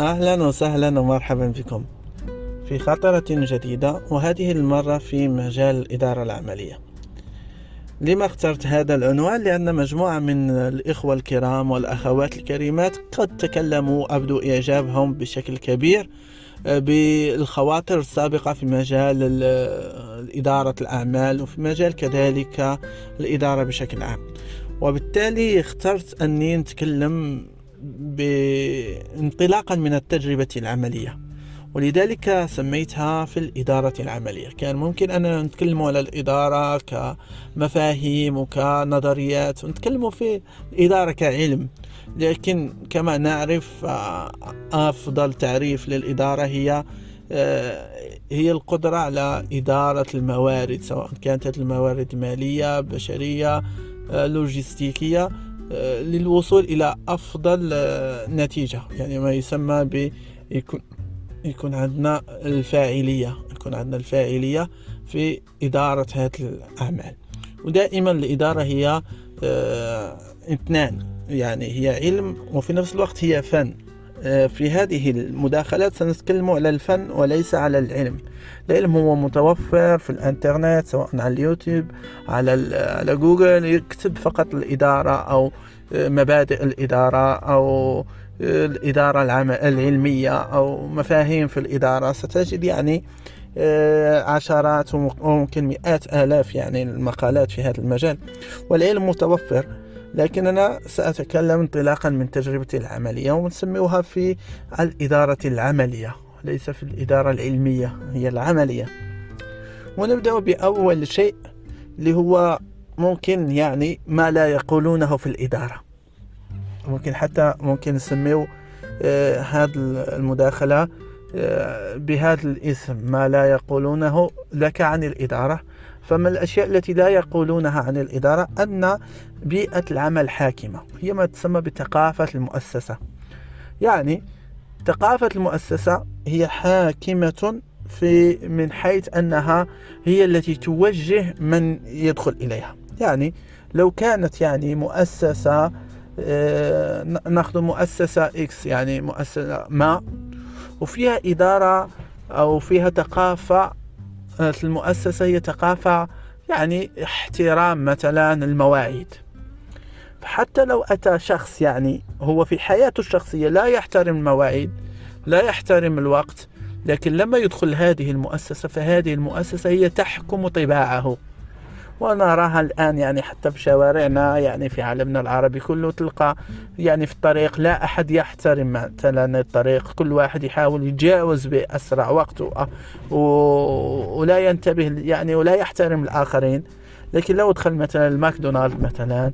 أهلا وسهلا ومرحبا بكم. في خطرة جديدة وهذه المرة في مجال الإدارة العملية. لما اخترت هذا العنوان؟ لأن مجموعة من الإخوة الكرام والأخوات الكريمات قد تكلموا أبدو إعجابهم بشكل كبير آه، بالخواطر السابقة في مجال إدارة الأعمال وفي مجال كذلك الإدارة بشكل عام. وبالتالي اخترت أني نتكلم انطلاقا من التجربة العملية. ولذلك سميتها في الإدارة العملية. كان ممكن أن نتكلم على الإدارة كمفاهيم وكنظريات ونتكلم في الإدارة كعلم. لكن كما نعرف أفضل تعريف للإدارة هي هي القدرة على إدارة الموارد سواء كانت الموارد مالية بشرية لوجستيكية. للوصول إلى أفضل نتيجة. يعني ما يسمى ب يكون يكون عندنا الفاعلية يكون عندنا الفاعلية في إدارة هذه الأعمال. ودائما الإدارة هي آه اثنان. يعني هي علم وفي نفس الوقت هي فن. في هذه المداخلات سنتكلم على الفن وليس على العلم. العلم هو متوفر في الإنترنت سواء على اليوتيوب على على جوجل يكتب فقط الإدارة أو آه مبادئ الإدارة أو الإدارة العلمية أو مفاهيم في الإدارة. ستجد يعني آه، عشرات وممكن مئات آلاف يعني المقالات في هذا المجال. والعلم متوفر. لكن أنا سأتكلم انطلاقا من تجربتي العملية ونسميها في الإدارة العملية ليس في الإدارة العلمية هي العملية. ونبدأ بأول شيء اللي هو ممكن يعني ما لا يقولونه في الإدارة. ممكن حتى ممكن نسميو آه المداخلة آه بهذا الاسم ما لا يقولونه لك عن الإدارة. فمن الأشياء التي لا يقولونها عن الإدارة أن بيئة العمل حاكمة هي ما تسمى بثقافة المؤسسة. يعني ثقافة المؤسسة هي حاكمة في من حيث أنها هي التي توجه من يدخل إليها. يعني لو كانت يعني مؤسسة آه، ناخذ مؤسسة إكس يعني مؤسسة ما وفيها إدارة أو فيها ثقافة المؤسسة هي ثقافة يعني احترام مثلا المواعيد. حتى لو أتى شخص يعني هو في حياته الشخصية لا يحترم المواعيد لا يحترم الوقت لكن لما يدخل هذه المؤسسة فهذه المؤسسة هي تحكم طباعه. ونراها الآن يعني حتى في شوارعنا يعني في عالمنا العربي كله تلقى يعني في الطريق لا أحد يحترم مثلا الطريق كل واحد يحاول يتجاوز بأسرع وقت ولا ينتبه يعني ولا يحترم الآخرين. لكن لو دخل مثلا الماكدونالد مثلا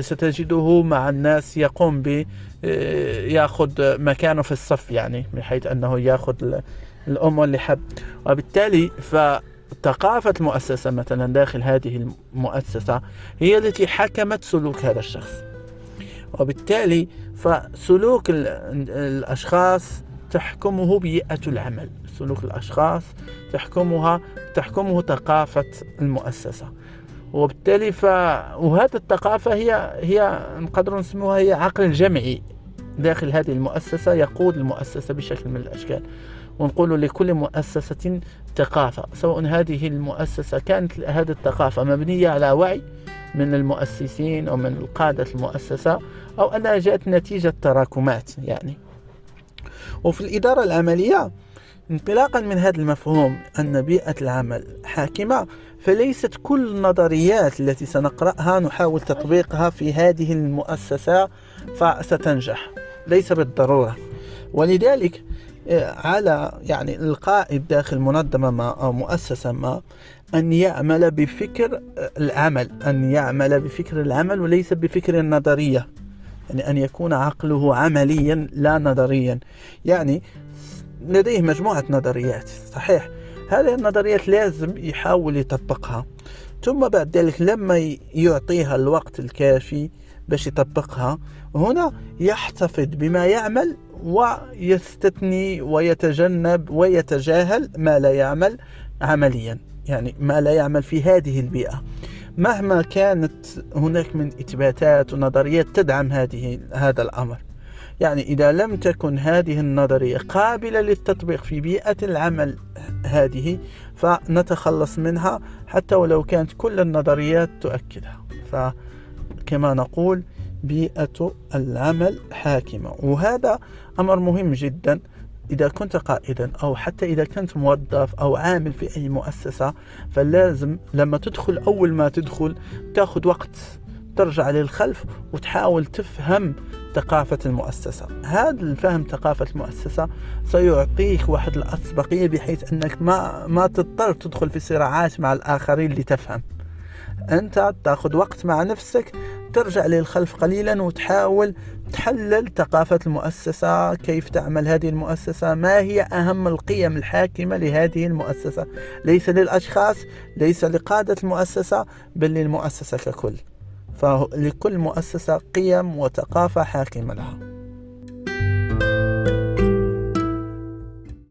ستجده مع الناس يقوم ب آه، ياخذ مكانه في الصف يعني بحيث أنه ياخذ الأم اللي حب وبالتالي ف ثقافة المؤسسة مثلا داخل هذه المؤسسة هي التي حكمت سلوك هذا الشخص. وبالتالي فسلوك الأشخاص تحكمه بيئة العمل. سلوك الأشخاص تحكمها تحكمه ثقافة المؤسسة. وبالتالي ف وهذه الثقافة هي هي نقدر نسموها هي عقل جمعي. داخل هذه المؤسسة يقود المؤسسة بشكل من الأشكال. ونقول لكل مؤسسة ثقافة سواء هذه المؤسسة كانت هذه الثقافة مبنية على وعي من المؤسسين أو من قادة المؤسسة أو أنها جاءت نتيجة تراكمات يعني. وفي الإدارة العملية انطلاقا من هذا المفهوم أن بيئة العمل حاكمة فليست كل النظريات التي سنقرأها نحاول تطبيقها في هذه المؤسسة فستنجح ليس بالضرورة. ولذلك على يعني القائد داخل منظمة ما أو مؤسسة ما أن يعمل بفكر العمل أن يعمل بفكر العمل وليس بفكر النظرية. يعني أن يكون عقله عمليا لا نظريا. يعني لديه مجموعة نظريات صحيح. هذه النظريات لازم يحاول يطبقها. ثم بعد ذلك لما يعطيها الوقت الكافي باش يطبقها. هنا يحتفظ بما يعمل ويستثني ويتجنب ويتجاهل ما لا يعمل عمليا يعني ما لا يعمل في هذه البيئة. مهما كانت هناك من إثباتات ونظريات تدعم هذه هذا الأمر. يعني إذا لم تكن هذه النظرية قابلة للتطبيق في بيئة العمل هذه فنتخلص منها حتى ولو كانت كل النظريات تؤكدها. فكما نقول بيئة العمل حاكمة. وهذا أمر مهم جدا. إذا كنت قائدا أو حتى إذا كنت موظف أو عامل في أي مؤسسة فلازم لما تدخل أول ما تدخل تأخذ وقت ترجع للخلف وتحاول تفهم ثقافة المؤسسة. هذا الفهم ثقافة المؤسسة سيعطيك واحد الأسبقية بحيث أنك ما, ما تضطر تدخل في صراعات مع الآخرين لتفهم. أنت تأخذ وقت مع نفسك ترجع للخلف قليلا وتحاول تحلل ثقافة المؤسسة كيف تعمل هذه المؤسسة ما هي أهم القيم الحاكمة لهذه المؤسسة؟ ليس للأشخاص ليس لقادة المؤسسة بل للمؤسسة ككل. فلكل مؤسسة قيم وثقافة حاكمة لها.